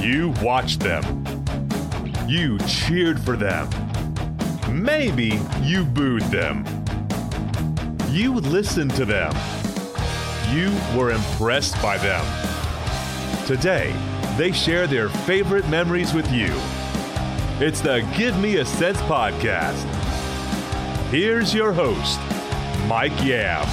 You watched them. You cheered for them. Maybe you booed them. You listened to them. You were impressed by them. Today, they share their favorite memories with you. It's the Give Me a Sense podcast. Here's your host, Mike Yam.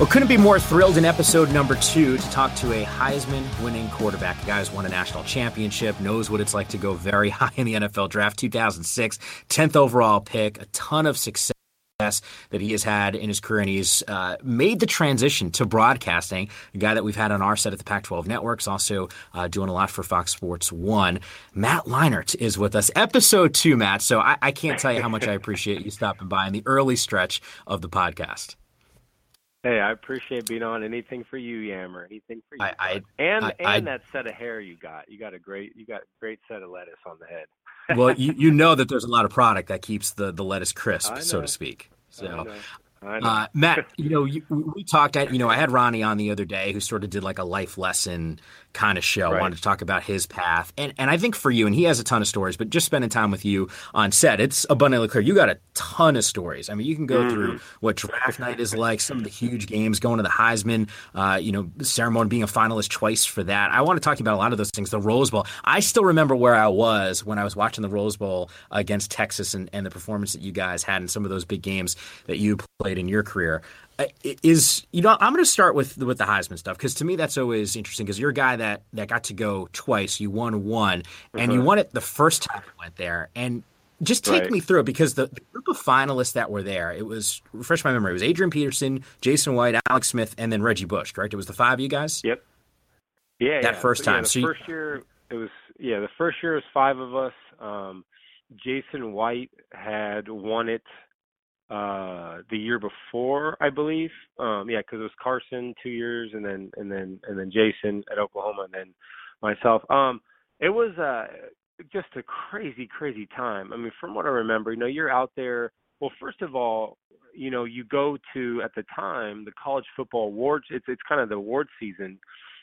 Well, couldn't be more thrilled in episode number two to talk to a Heisman winning quarterback. A guy who's won a national championship, knows what it's like to go very high in the NFL draft, 2006, 10th overall pick, a ton of success that he has had in his career, and he's uh, made the transition to broadcasting. A guy that we've had on our set at the Pac-12 Networks, also uh, doing a lot for Fox Sports One. Matt Leinart is with us, episode two, Matt. So I, I can't tell you how much I appreciate you stopping by in the early stretch of the podcast. Hey, I appreciate being on. Anything for you, Yammer. Anything for you. I, I and I, and I, that set of hair you got. You got a great you got a great set of lettuce on the head. well, you, you know that there's a lot of product that keeps the, the lettuce crisp, so to speak. Know. So, I know. uh, Matt, you know, you, we talked at, you know, I had Ronnie on the other day who sort of did like a life lesson kind of show. Right. Wanted to talk about his path, and and I think for you, and he has a ton of stories, but just spending time with you on set, it's abundantly clear you got a ton of stories. I mean, you can go Mm-hmm. through what draft night is like, some of the huge games, going to the Heisman, uh, you know, ceremony, being a finalist twice for that. I want to talk to you about a lot of those things. The Rose Bowl. I still remember where I was when I was watching the Rose Bowl against Texas and, and the performance that you guys had in some of those big games that you played in your career. Uh, Is you know I'm going to start with with the Heisman stuff because to me that's always interesting because you're a guy that that got to go twice. You won one, and you won it the first time you went there. And just take Right. me through it because the, the group of finalists that were there, it was refresh my memory. It was Adrian Peterson, Jason White, Alex Smith, and then Reggie Bush. Correct? It was the five of you guys. Yep. Yeah, That yeah. first yeah, time. the So you- first year it was yeah, the first year was five of us. Um, Jason White had won it uh, the year before, I believe. Um, yeah, because it was Carson two years, and then and then and then Jason at Oklahoma, and then myself. Um, it was uh, just a crazy, crazy time. I mean, from what I remember, you know, you're out there. Well, first of all, you know, you go to at the time the college football awards. It's it's kind of the award season,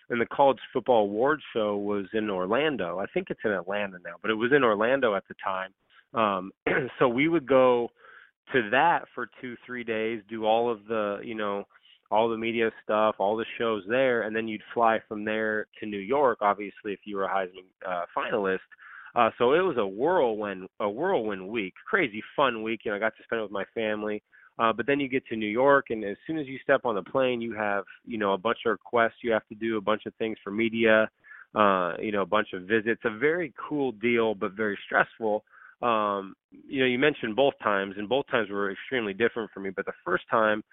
and the college football award show was in Orlando. I think it's in Atlanta now, but it was in Orlando at the time. Um, so we would go to that for two, three days, do all of the, you know, all the media stuff, all the shows there, and then you'd fly from there to New York. Obviously, if you were a Heisman uh, finalist. Uh, so it was a whirlwind, a whirlwind week, crazy fun week. You know, I got to spend it with my family. Uh, but then you get to New York, and as soon as you step on the plane, you have, you know, a bunch of requests you have to do, a bunch of things for media, uh, you know, a bunch of visits. A very cool deal, but very stressful. Um, you know, you mentioned both times, and both times were extremely different for me. But the first time,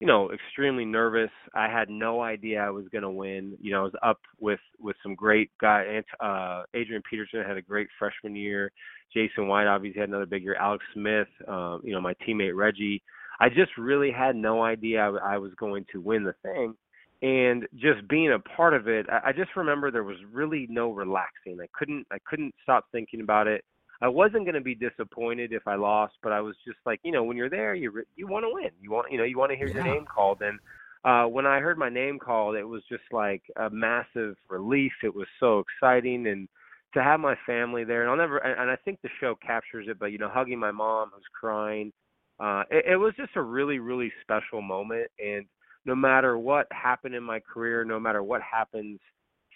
you know, extremely nervous. I had no idea I was going to win. You know, I was up with with some great guy. Ant- Uh, Adrian Peterson had a great freshman year. Jason White obviously had another big year. Alex Smith, um, you know, my teammate Reggie. I just really had no idea I, I was going to win the thing. And just being a part of it, I, I just remember there was really no relaxing. I couldn't I couldn't stop thinking about it. I wasn't going to be disappointed if I lost, but I was just like, you know, when you're there, you re- you want to win. You want, you know, you want to hear your name called. And uh, when I heard my name called, it was just like a massive relief. It was so exciting, and to have my family there, and I'll never. And, and I think the show captures it. But you know, hugging my mom who's crying, uh, it, it was just a really, really special moment. And no matter what happened in my career, no matter what happens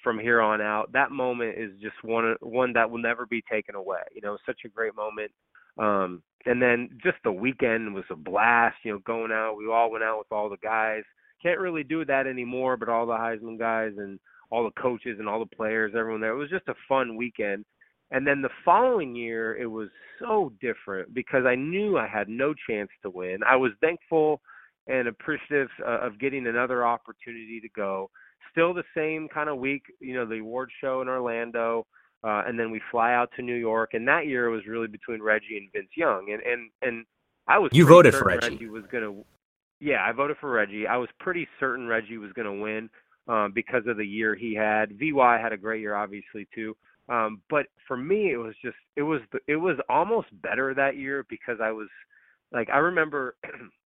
from here on out, that moment is just one one that will never be taken away. You know, such a great moment. Um, and then just the weekend was a blast. You know, going out, we all went out with all the guys. Can't really do that anymore, but all the Heisman guys and all the coaches and all the players, everyone there. It was just a fun weekend. And then the following year, it was so different because I knew I had no chance to win. I was thankful and appreciative uh, of getting another opportunity to go. Still the same kind of week, you know, the award show in Orlando, uh, and then we fly out to New York. And that year was really between Reggie and Vince Young, and and and I was You voted for Reggie. Reggie. was gonna. Yeah, I voted for Reggie. I was pretty certain Reggie was going to win um, because of the year he had. Vy had a great year, obviously too. Um, but for me, it was just it was the, it was almost better that year because I was like I remember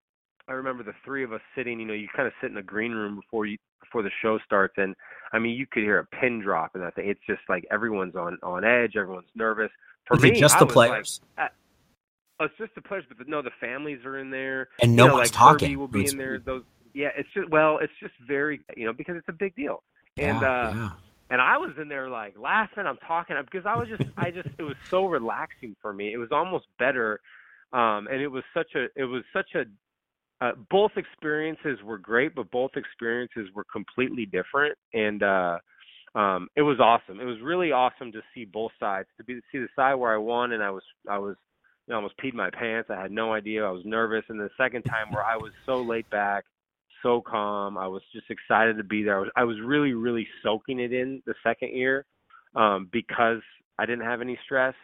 I remember the three of us sitting. You know, you kind of sit in the green room before you before the show starts, and I mean, you could hear a pin drop and that thing. It's just like everyone's on on edge, everyone's nervous. For Is me, just I the players? Like, oh, it's just the players, but the, no, the families are in there, and no you know, one's like talking. Herbie will be in there. Those, yeah, it's just well, it's just very, you know, because it's a big deal, and yeah, uh yeah. and I was in there like laughing. I'm talking because I was just, I just, it was so relaxing for me. It was almost better, um, and it was such a, it was such a. Uh, both experiences were great, but both experiences were completely different, and uh, um, it was awesome. It was really awesome to see both sides. To be to see the side where I won, and I was, I was, you know, almost peed my pants. I had no idea. I was nervous, and the second time where I was so laid back, so calm. I was just excited to be there. I was, I was really, really soaking it in the second year um, because I didn't have any stress.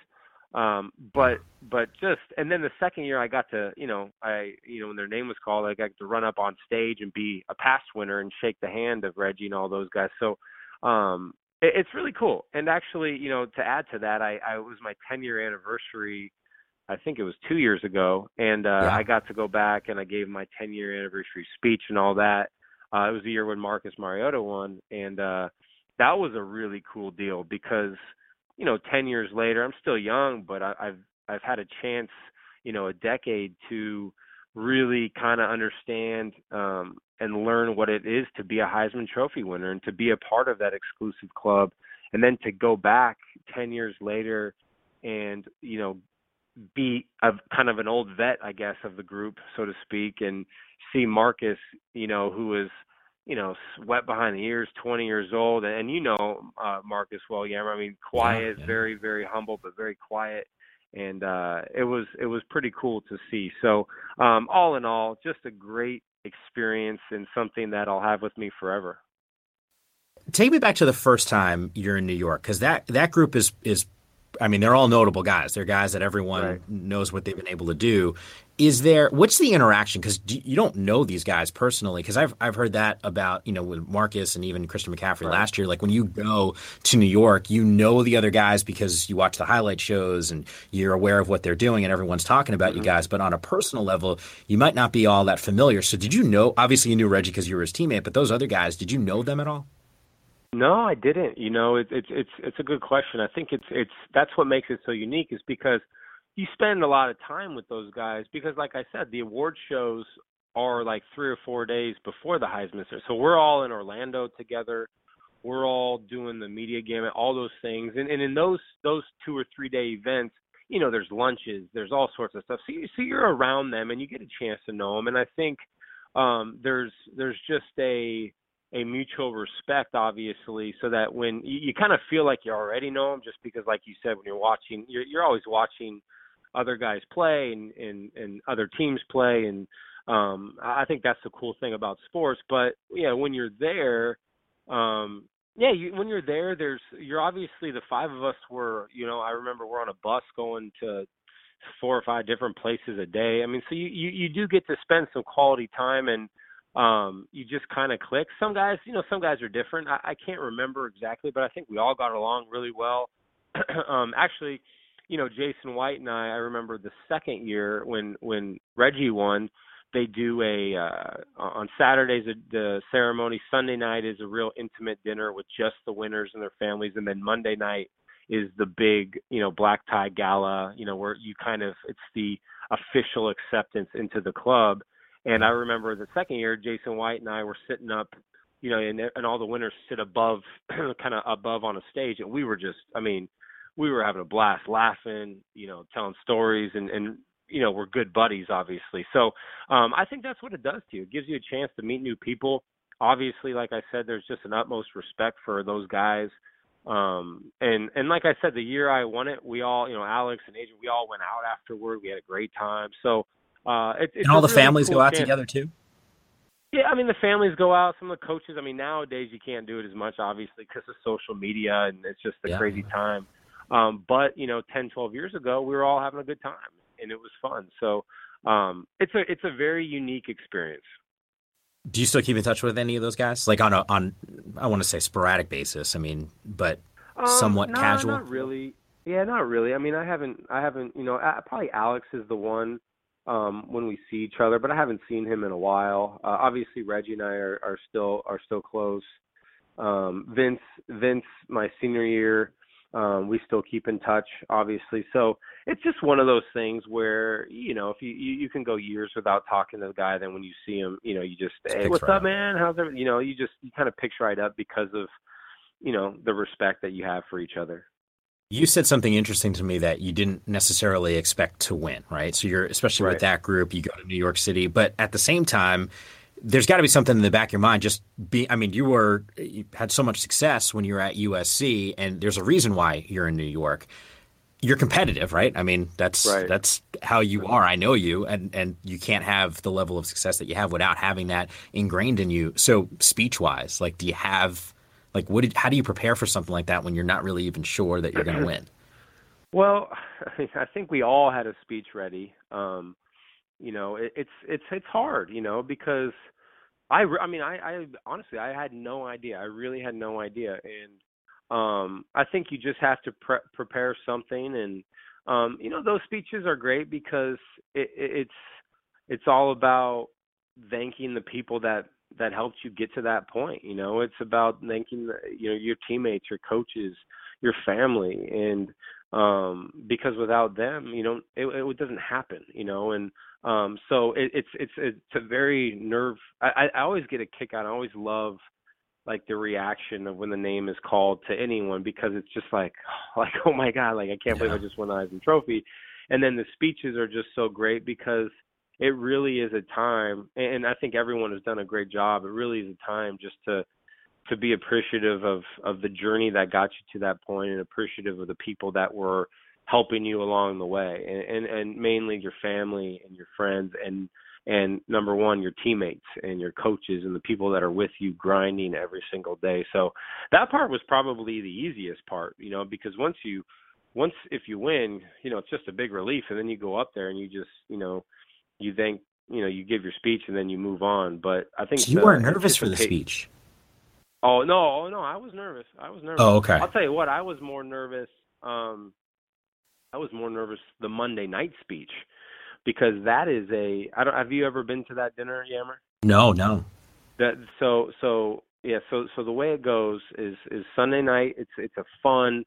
Um, but but just and then the second year I got to you know I you know when their name was called I got to run up on stage and be a past winner and shake the hand of Reggie and all those guys. So um, it, it's really cool. And actually you know to add to that I, I it was my 10 year anniversary. I think it was two years ago, and uh, Yeah. I got to go back and I gave my 10 year anniversary speech and all that. Uh, it was the year when Marcus Mariota won, and uh, that was a really cool deal because you know 10 years later, I'm still young, but I, I've I've had a chance, you know, a decade to really kind of understand um, and learn what it is to be a Heisman Trophy winner and to be a part of that exclusive club, and then to go back 10 years later and you know be a kind of an old vet, I guess, of the group, so to speak, and see Marcus, you know, who was, you know, wet behind the ears, 20 years old, and you know uh, Marcus well, yeah. I mean, quiet, yeah. very, very humble, but very quiet, and uh, it was it was pretty cool to see. So, um, all in all, just a great experience and something that I'll have with me forever. Take me back to the first time you're in New York because that that group is is, I mean, they're all notable guys. They're guys that everyone Right. knows what they've been able to do. Is there what's the interaction? Because you don't know these guys personally. Because I've I've heard that about you know with Marcus and even Christian McCaffrey Right. last year. Like when you go to New York, you know the other guys because you watch the highlight shows and you're aware of what they're doing and everyone's talking about you Mhm. guys. But on a personal level, you might not be all that familiar. So did you know? Obviously, you knew Reggie because you were his teammate. But those other guys, did you know them at all? No, I didn't. You know, it's it's it's it's a good question. I think it's it's that's what makes it so unique is because you spend a lot of time with those guys because like I said, the award shows are like 3 or 4 days before the Heisman. So we're all in Orlando together. We're all doing the media gamut, all those things. And and in those those 2 or 3 day events, you know, there's lunches, there's all sorts of stuff. So you so you're around them and you get a chance to know them and I think um there's there's just a a mutual respect, obviously, so that when you, you kind of feel like you already know them, just because, like you said, when you're watching, you're, you're always watching other guys play and, and and other teams play, and um, I think that's the cool thing about sports. But yeah, when you're there, um, yeah, you, when you're there, there's you're obviously the five of us were, you know, I remember we're on a bus going to four or five different places a day. I mean, so you you, you do get to spend some quality time and um you just kind of click. Some guys you know some guys are different. I, I can't remember exactly but i think we all got along really well. Um actually you know jason white and i i remember the second year when when reggie won they do a uh on saturdays the- the ceremony. Sunday night is a real intimate dinner with just the winners and their families and then monday night is the big you know black tie gala you know where you kind of it's the official acceptance into the club and I remember the second year, Jason White and I were sitting up, you know, and and all the winners sit above, kind of above on a stage, and we were just, I mean, we were having a blast, laughing, you know, telling stories, and and you know, we're good buddies, obviously. So um, I think that's what it does to you. It gives you a chance to meet new people. Obviously, like I said, there's just an utmost respect for those guys. Um, and and like I said, the year I won it, we all, you know, Alex and Adrian, we all went out afterward. We had a great time. So uh, it, it's and all the really families cool go out chance. together too. Yeah, I mean the families go out. Some of the coaches. I mean nowadays you can't do it as much, obviously, because of social media and it's just a Yeah. crazy time. Um, but you know, 10, 12 years ago, we were all having a good time, and it was fun. So um, it's a it's a very unique experience. Do you still keep in touch with any of those guys? Like on a on I want to say sporadic basis. I mean, but Um, Somewhat no, casual? Not really. Yeah, not really. I mean, I haven't. I haven't. You know, probably Alex is the one um, when we see each other, but I haven't seen him in a while. Uh, obviously, Reggie and I are, are still are still close. Um, Vince, Vince, my senior year, um, we still keep in touch, obviously. So it's just one of those things where you know if you you, you can go years without talking to the guy, then when you see him, you know you just hey, what's right up, up, man? How's everything? You know, you just you kind of picture right up because of you know the respect that you have for each other. You said something interesting to me that you didn't necessarily expect to win, right? So you're especially right. with that group, you go to New York City, but at the same time, there's got to be something in the back of your mind. Just be, I mean, you were you had so much success when you were at USC, and there's a reason why you're in New York. You're competitive, right? I mean, that's right. that's how you are. I know you, and and you can't have the level of success that you have without having that ingrained in you. So, speech wise, like, do you have like, what did, how do you prepare for something like that when you're not really even sure that you're going to win? Well, I think we all had a speech ready. Um, you know, it, it's it's it's hard, you know, because I I mean, I I honestly I had no idea. I really had no idea, and um, I think you just have to pre- prepare something, and um, you know, those speeches are great because it, it, it's it's all about thanking the people that that helped you get to that point. You know, it's about thanking you know your teammates, your coaches, your family, and um, because without them, you know, it, it doesn't happen. You know, and um, so it, it's it's it's a very nerve. I, I always get a kick out. I always love like the reaction of when the name is called to anyone because it's just like like oh my god like I can't yeah. believe I just won the Heisman Trophy, and then the speeches are just so great because it really is a time, and I think everyone has done a great job. It really is a time just to to be appreciative of of the journey that got you to that point, and appreciative of the people that were helping you along the way, and and, and mainly your family and your friends, and and number one, your teammates and your coaches and the people that are with you grinding every single day. So that part was probably the easiest part, you know, because once you once if you win, you know, it's just a big relief and then you go up there and you just, you know, you think you know you give your speech and then you move on. But I think so you weren't nervous for the speech. Oh no, oh no, I was nervous. I was nervous. Oh okay. I'll tell you what, I was more nervous. Um, I was more nervous the Monday night speech because that is a. I don't. Have you ever been to that dinner, Yammer? No, no. That so so yeah so so the way it goes is is Sunday night. It's it's a fun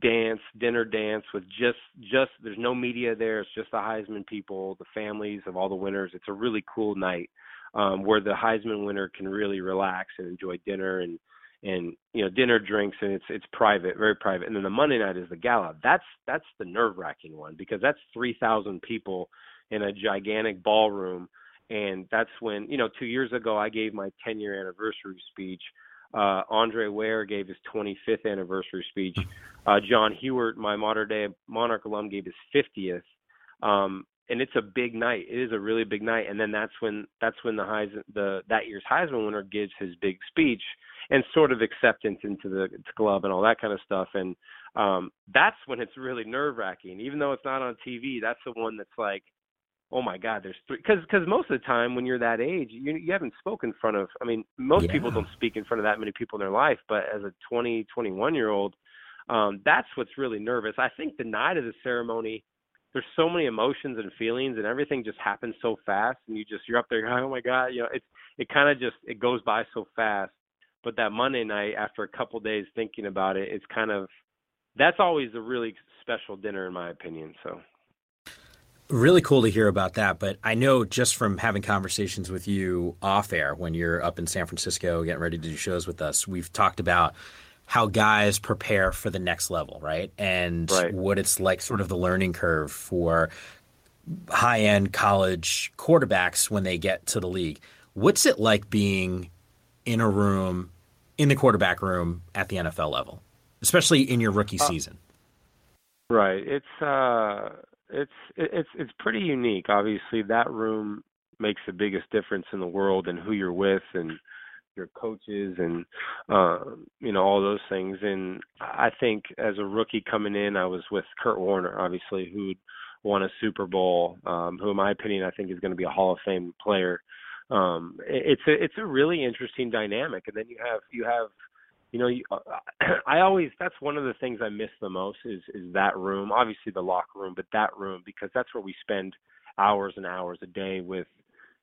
dance, dinner dance with just just there's no media there. It's just the Heisman people, the families of all the winners. It's a really cool night um, where the Heisman winner can really relax and enjoy dinner and and you know dinner drinks and it's it's private, very private. And then the Monday night is the gala. That's that's the nerve wracking one because that's three thousand people in a gigantic ballroom. And that's when, you know, two years ago I gave my 10 year anniversary speech uh, Andre Ware gave his 25th anniversary speech. Uh, John Huarte, my Mater Dei Monarch alum, gave his 50th. Um, and it's a big night. It is a really big night. And then that's when that's when the Heisman, the that year's Heisman winner gives his big speech and sort of acceptance into the club and all that kind of stuff. And um, that's when it's really nerve wracking. Even though it's not on TV, that's the one that's like, oh my god there's three because because most of the time when you're that age you you haven't spoken in front of i mean most yeah. people don't speak in front of that many people in their life but as a 20 21 year old um that's what's really nervous. I think the night of the ceremony there's so many emotions and feelings and everything just happens so fast and you just you're up there going, oh my god you know it's it kind of just it goes by so fast. But that monday night after a couple days thinking about it it's kind of that's always a really special dinner in my opinion so Really cool to hear about that. But I know just from having conversations with you off air when you're up in San Francisco getting ready to do shows with us, we've talked about how guys prepare for the next level, right? And right. what it's like, sort of the learning curve for high end college quarterbacks when they get to the league. What's it like being in a room, in the quarterback room at the NFL level, especially in your rookie uh, season? Right. It's, uh, it's it's it's pretty unique. Obviously, that room makes the biggest difference in the world and who you're with and your coaches and uh, you know all those things. And I think as a rookie coming in, I was with Kurt Warner, obviously, who won a Super Bowl, um, who in my opinion I think is going to be a Hall of Fame player. Um, it's a it's a really interesting dynamic, and then you have you have you know, you, uh, I always that's one of the things I miss the most is is that room. Obviously the locker room, but that room because that's where we spend hours and hours a day with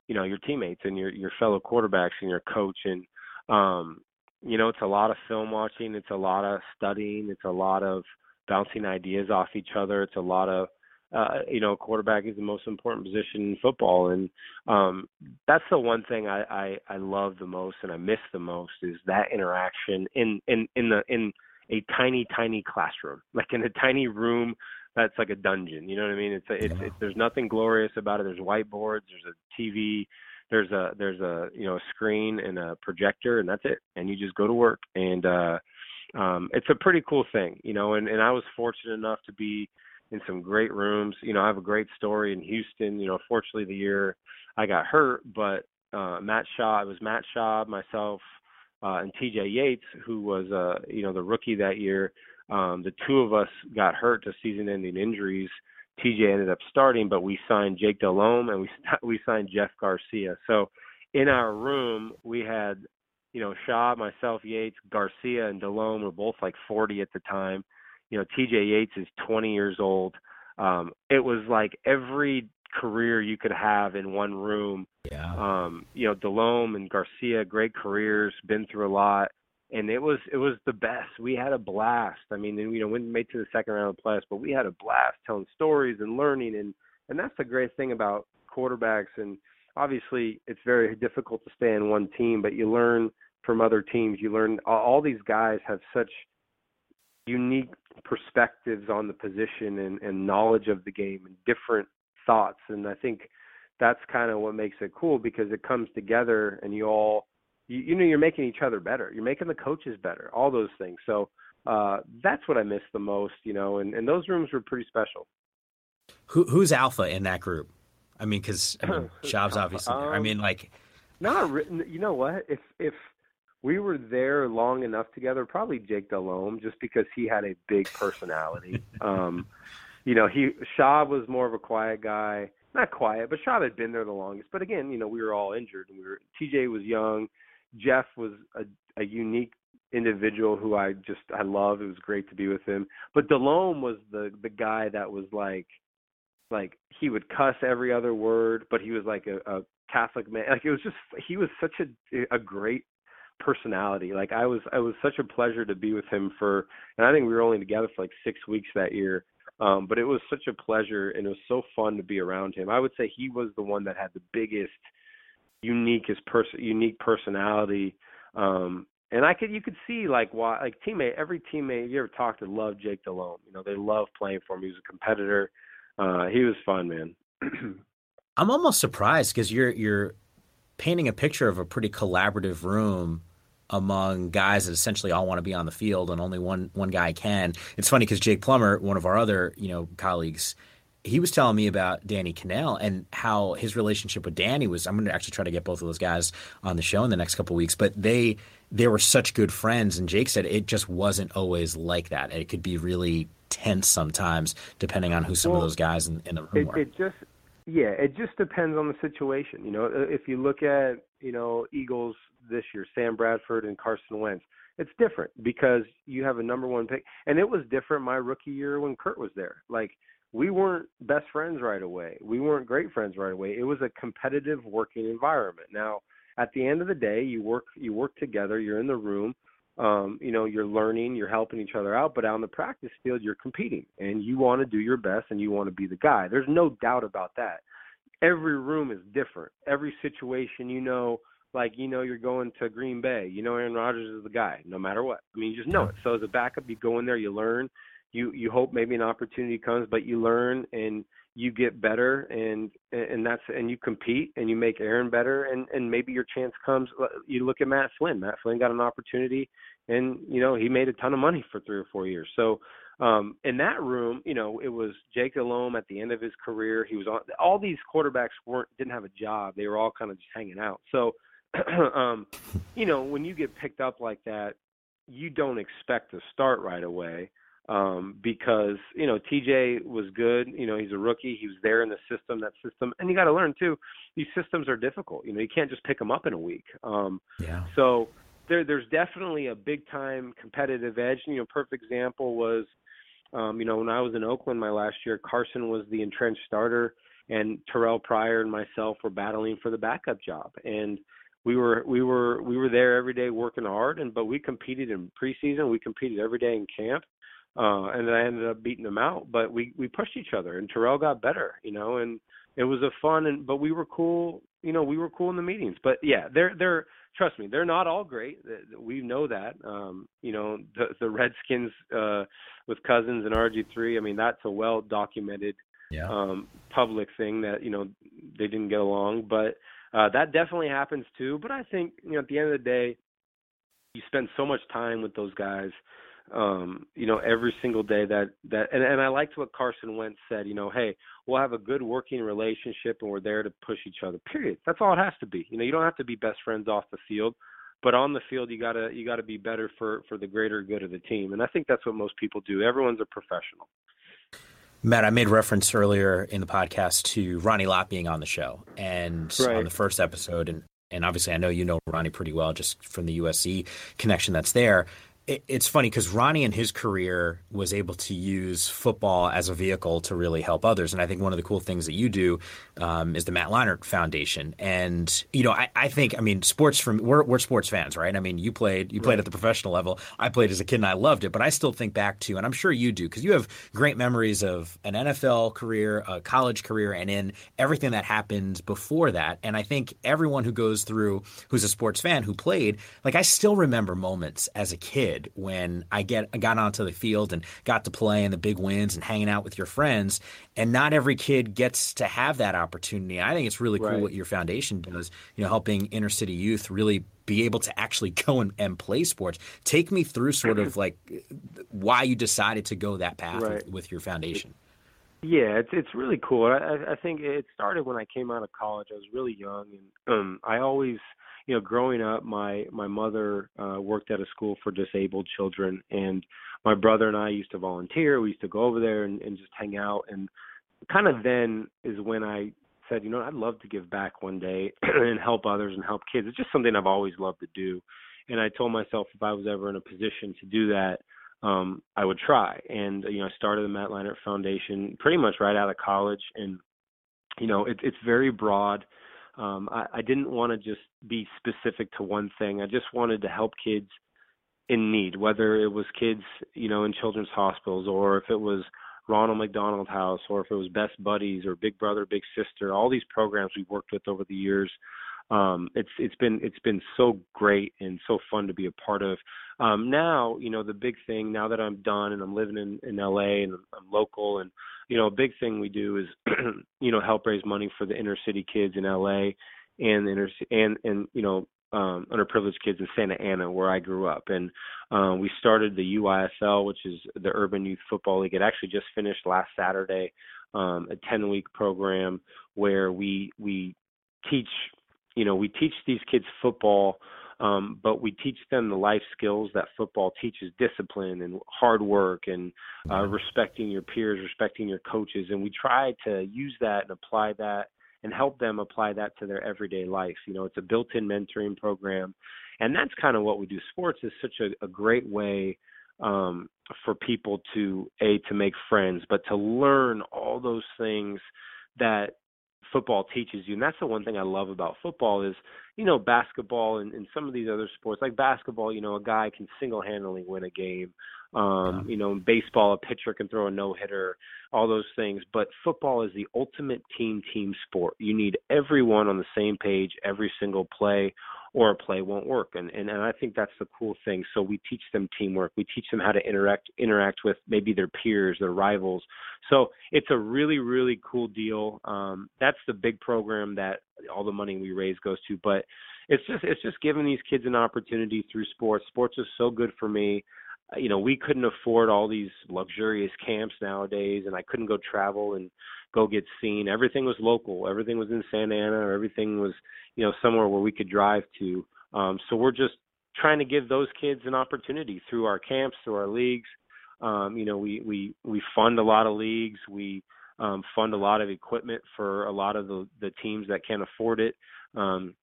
you know your teammates and your your fellow quarterbacks and your coach and um you know it's a lot of film watching it's a lot of studying it's a lot of bouncing ideas off each other it's a lot of uh, you know, quarterback is the most important position in football, and um, that's the one thing I, I I love the most and I miss the most is that interaction in in in the in a tiny tiny classroom, like in a tiny room that's like a dungeon. You know what I mean? It's a, it's, yeah. it's there's nothing glorious about it. There's whiteboards, there's a TV, there's a there's a you know a screen and a projector, and that's it. And you just go to work, and uh, um, it's a pretty cool thing, you know. And and I was fortunate enough to be in some great rooms. You know, I have a great story in Houston. You know, fortunately the year I got hurt, but uh Matt Schaub, it was Matt Schaub, myself, uh and TJ Yates, who was uh, you know, the rookie that year. Um, the two of us got hurt to season ending injuries. TJ ended up starting, but we signed Jake Delhomme and we we signed Jeff Garcia. So in our room we had, you know, Schaub, myself, Yates, Garcia, and Delhomme were both like 40 at the time you know, TJ Yates is 20 years old. Um, it was like every career you could have in one room. Yeah. Um, you know, Delhomme and Garcia, great careers, been through a lot, and it was it was the best. We had a blast. I mean, you know, we made to the second round of the playoffs, but we had a blast telling stories and learning, and and that's the great thing about quarterbacks. And obviously, it's very difficult to stay in one team, but you learn from other teams. You learn all, all these guys have such unique perspectives on the position and, and knowledge of the game and different thoughts. And I think that's kind of what makes it cool because it comes together and you all, you, you know, you're making each other better. You're making the coaches better, all those things. So uh, that's what I miss the most, you know, and, and those rooms were pretty special. Who, who's alpha in that group? I mean, because I mean, Schaub's obviously there. I um, mean, like, not written. You know what? If if we were there long enough together, probably Jake Delhomme, just because he had a big personality. um, you know, he Schaub was more of a quiet guy, not quiet, but Schaub had been there the longest. But again, you know, we were all injured, and we were TJ was young, Jeff was a, a unique individual who I just I love. It was great to be with him. But Delhomme was the the guy that was like like he would cuss every other word, but he was like a, a Catholic man. Like it was just he was such a a great personality. Like I was, I was such a pleasure to be with him for, and I think we were only together for like six weeks that year. Um, but it was such a pleasure, and it was so fun to be around him. I would say he was the one that had the biggest, uniquest person, unique personality. Um, and I could, you could see like why, like teammate, every teammate you ever talked to loved Jake Delhomme. You know, they loved playing for him. He was a competitor. Uh, he was fun, man. I'm almost surprised because you're you're painting a picture of a pretty collaborative room among guys that essentially all want to be on the field and only one one guy can. It's funny because Jake Plummer, one of our other you know colleagues, he was telling me about Danny Kanell and how his relationship with Danny was. I'm going to actually try to get both of those guys on the show in the next couple weeks, but they they were such good friends. And Jake said it just wasn't always like that. It could be really tense sometimes, depending on who some well, of those guys in, in the room it, were. It just yeah, it just depends on the situation. You know, if you look at you know Eagles this year, Sam Bradford and Carson Wentz, it's different because you have a number one pick, and it was different my rookie year when Kurt was there. Like we weren't best friends right away. We weren't great friends right away. It was a competitive working environment. Now, at the end of the day, you work you work together. You're in the room. Um, you know, you're learning, you're helping each other out, but on the practice field, you're competing and you want to do your best and you want to be the guy. There's no doubt about that. Every room is different. Every situation, you know, like you know you're going to Green Bay. You know Aaron Rodgers is the guy, no matter what. I mean, you just know it. So as a backup, you go in there, you learn. You you hope maybe an opportunity comes, but you learn and you get better, and and that's and you compete and you make Aaron better, and and maybe your chance comes. You look at Matt Flynn. Matt Flynn got an opportunity, and you know he made a ton of money for three or four years. So um in that room you know it was jake delhomme at the end of his career he was on all these quarterbacks weren't didn't have a job they were all kind of just hanging out so um, you know, when you get picked up like that, you don't expect to start right away um, because you know TJ was good. You know, he's a rookie. He was there in the system, that system, and you got to learn too. These systems are difficult. You know, you can't just pick them up in a week. Um, yeah. So there, there's definitely a big time competitive edge. You know, perfect example was, um, you know, when I was in Oakland my last year, Carson was the entrenched starter and Terrell Pryor and myself were battling for the backup job, and we were we were we were there every day working hard, and but we competed in preseason, we competed every day in camp, uh, and then I ended up beating them out, but we we pushed each other, and Terrell got better, you know, and it was a fun and but we were cool, you know, we were cool in the meetings, but yeah, they're they're trust me, they're not all great. We know that. Um, you know, the the Redskins uh with Cousins and RG3, I mean, that's a well documented yeah. um public thing that, you know, they didn't get along, but uh that definitely happens too, but I think, you know, at the end of the day, you spend so much time with those guys um, you know, every single day that that and, and I liked what Carson Wentz said, you know, hey, we'll have a good working relationship and we're there to push each other. Period. That's all it has to be. You know, you don't have to be best friends off the field, but on the field you gotta you gotta be better for for the greater good of the team. And I think that's what most people do. Everyone's a professional. Matt, I made reference earlier in the podcast to Ronnie Lott being on the show and right. on the first episode and and obviously I know you know Ronnie pretty well just from the USC connection that's there it's funny because Ronnie in his career was able to use football as a vehicle to really help others. And I think one of the cool things that you do um, is the Matt Leinart Foundation. And, you know, I, I, think, I mean, sports from, we're, we're sports fans, right? I mean, you played, you played right. at the professional level. I played as a kid and I loved it. But I still think back to, and I'm sure you do, because you have great memories of an NFL career, a college career, and in everything that happened before that. And I think everyone who goes through, who's a sports fan, who played, like, I still remember moments as a kid when I get I got onto the field and got to play in the big wins and hanging out with your friends. And not every kid gets to have that opportunity. I think it's really cool right. what your foundation does. You know, helping inner city youth really be able to actually go and, and play sports. Take me through sort of like why you decided to go that path right. with, with, your foundation. Yeah, it's it's really cool. I, I think it started when I came out of college. I was really young, and um, I always you know, growing up, my my mother uh, worked at a school for disabled children, and my brother and I used to volunteer. We used to go over there and, and just hang out. And kind of then is when I said, you know, I'd love to give back one day and help others and help kids. It's just something I've always loved to do. And I told myself if I was ever in a position to do that, um, I would try. And you know, I started the Matt Leinart Foundation pretty much right out of college, and you know, it, it's very broad um, I, I didn't want to just be specific to one thing. I just wanted to help kids in need, whether it was kids, you know, in children's hospitals or if it was Ronald McDonald House or if it was Best Buddies or Big Brother Big Sister, all these programs we've worked with over the years. Um, it's it's been it's been so great and so fun to be a part of. Um, now, you know, the big thing now that I'm done and I'm living in in LA and I'm local and you know, a big thing we do is, you know, help raise money for the inner city kids in LA and inner and and you know, um, underprivileged kids in Santa Ana where I grew up. And um, we started the UYFL, which is the Urban Youth Football League. It actually just finished last Saturday, um, a 10 week program where we we teach, you know, we teach these kids football um, but we teach them the life skills that football teaches discipline and hard work and uh, respecting your peers, respecting your coaches. And we try to use that and apply that and help them apply that to their everyday life. You know, it's a built in mentoring program. And that's kind of what we do. Sports is such a, a great way um, for people to a to make friends, but to learn all those things that football teaches you. And that's the one thing I love about football is, you know, basketball and, and some of these other sports like basketball, you know, a guy can single handedly win a game. Um, you know, in baseball a pitcher can throw a no hitter, all those things. But football is the ultimate team team sport. You need everyone on the same page every single play or a play won't work. And, and and I think that's the cool thing. So we teach them teamwork. We teach them how to interact interact with maybe their peers, their rivals. So it's a really really cool deal. Um, that's the big program that all the money we raise goes to. But it's just it's just giving these kids an opportunity through sports. Sports is so good for me you know we couldn't afford all these luxurious camps nowadays and i couldn't go travel and go get seen. Everything was local. Everything was in santa ana or everything was you know somewhere where we could drive to. Um so we're just trying to give those kids an opportunity through our camps through our leagues. Um you know we we we fund a lot of leagues. We um fund a lot of equipment for a lot of the the teams that can't afford it. Um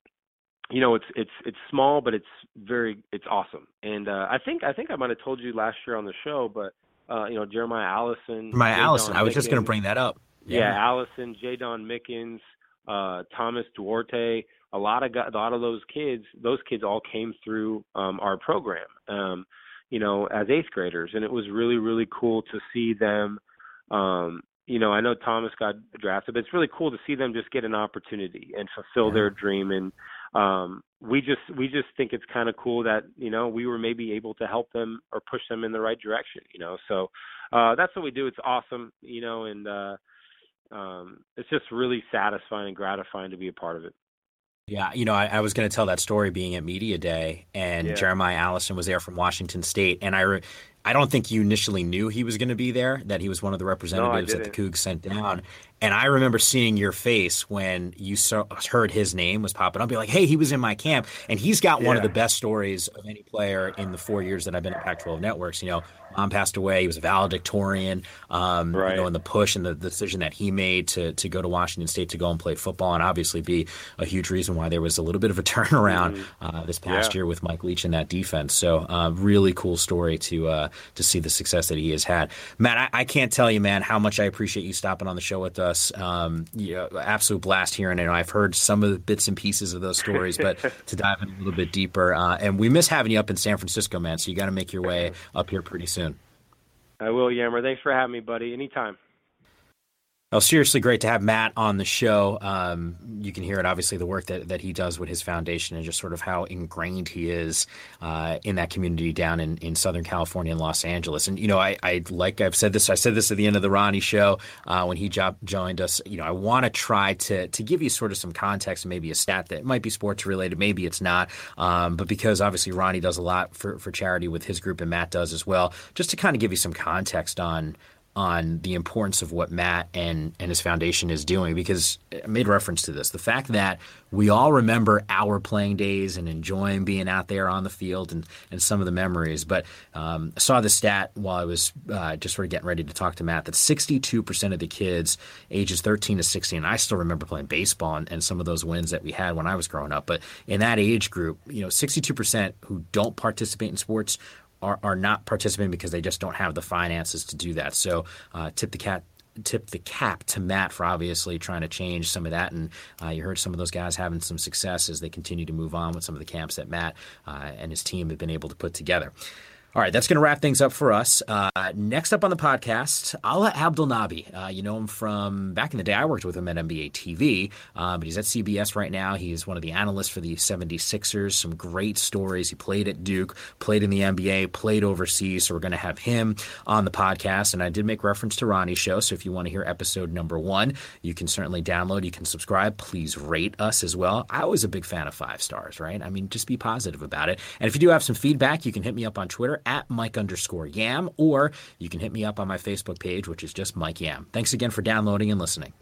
you know it's it's it's small but it's very it's awesome. And uh i think i think i might have told you last year on the show but uh you know jeremiah allison jeremiah allison i was just going to bring that up yeah, yeah Allison, Jaydon Mickens, uh, Thomas Duarte, a lot of a lot of those kids, those kids all came through um, our program, um, you know, as eighth graders, and it was really really cool to see them. Um, you know, I know Thomas got drafted, but it's really cool to see them just get an opportunity and fulfill yeah. their dream. And um, we just we just think it's kind of cool that you know we were maybe able to help them or push them in the right direction. You know, so uh, that's what we do. It's awesome. You know, and uh, um, it's just really satisfying and gratifying to be a part of it. Yeah, you know, I, I was going to tell that story being at media day, and yeah. Jeremiah Allison was there from Washington State, and I, re- I don't think you initially knew he was going to be there, that he was one of the representatives no, that the Cougs sent down. And I remember seeing your face when you saw, heard his name was popping up. Be like, hey, he was in my camp, and he's got yeah. one of the best stories of any player in the four years that I've been at Pac-12 Networks. You know, mom passed away. He was a valedictorian. Um, right. You know, and the push and the, the, decision that he made to to go to Washington State to go and play football, and obviously be a huge reason why there was a little bit of a turnaround mm-hmm. uh, this past yeah. year with Mike Leach in that defense. So, uh, really cool story to uh, to see the success that he has had. Matt, I, I, can't tell you, man, how much I appreciate you stopping on the show with us. Um, yeah, absolute blast hearing it. I've heard some of the bits and pieces of those stories, but to dive in a little bit deeper, uh, and we miss having you up in San Francisco, man. So you got to make your way up here pretty soon. I will, Yammer. Thanks for having me, buddy. Anytime. Oh, seriously, great to have Matt on the show. Um, you can hear it, obviously, the work that, that he does with his foundation and just sort of how ingrained he is uh, in that community down in, in Southern California and Los Angeles. And, you know, I, I like I've said this, I said this at the end of the Ronnie show uh, when he jo- joined us. You know, I want to try to, to give you sort of some context maybe a stat that might be sports related, maybe it's not. Um, but because obviously Ronnie does a lot for, for charity with his group and Matt does as well, just to kind of give you some context on on the importance of what Matt and, and his foundation is doing because I made reference to this. The fact that we all remember our playing days and enjoying being out there on the field and, and some of the memories. But um, I saw the stat while I was uh, just sort of getting ready to talk to Matt that 62% of the kids ages 13 to 16, I still remember playing baseball and, and some of those wins that we had when I was growing up. But in that age group, you know, 62% who don't participate in sports are, are not participating because they just don't have the finances to do that. So uh, tip the cat tip the cap to Matt for obviously trying to change some of that. And uh, you heard some of those guys having some success as they continue to move on with some of the camps that Matt uh, and his team have been able to put together. All right, that's going to wrap things up for us. Uh, next up on the podcast, Alaa Abdelnaby. Uh, you know him from back in the day. I worked with him at NBA TV, uh, but he's at CBS right now. He's one of the analysts for the 76ers. Some great stories. He played at Duke, played in the NBA, played overseas. So we're going to have him on the podcast. And I did make reference to Ronnie's show. So if you want to hear episode number one, you can certainly download. You can subscribe. Please rate us as well. I was a big fan of five stars, right? I mean, just be positive about it. And if you do have some feedback, you can hit me up on Twitter at Mike underscore Yam, or you can hit me up on my Facebook page, which is just Mike Yam. Thanks again for downloading and listening.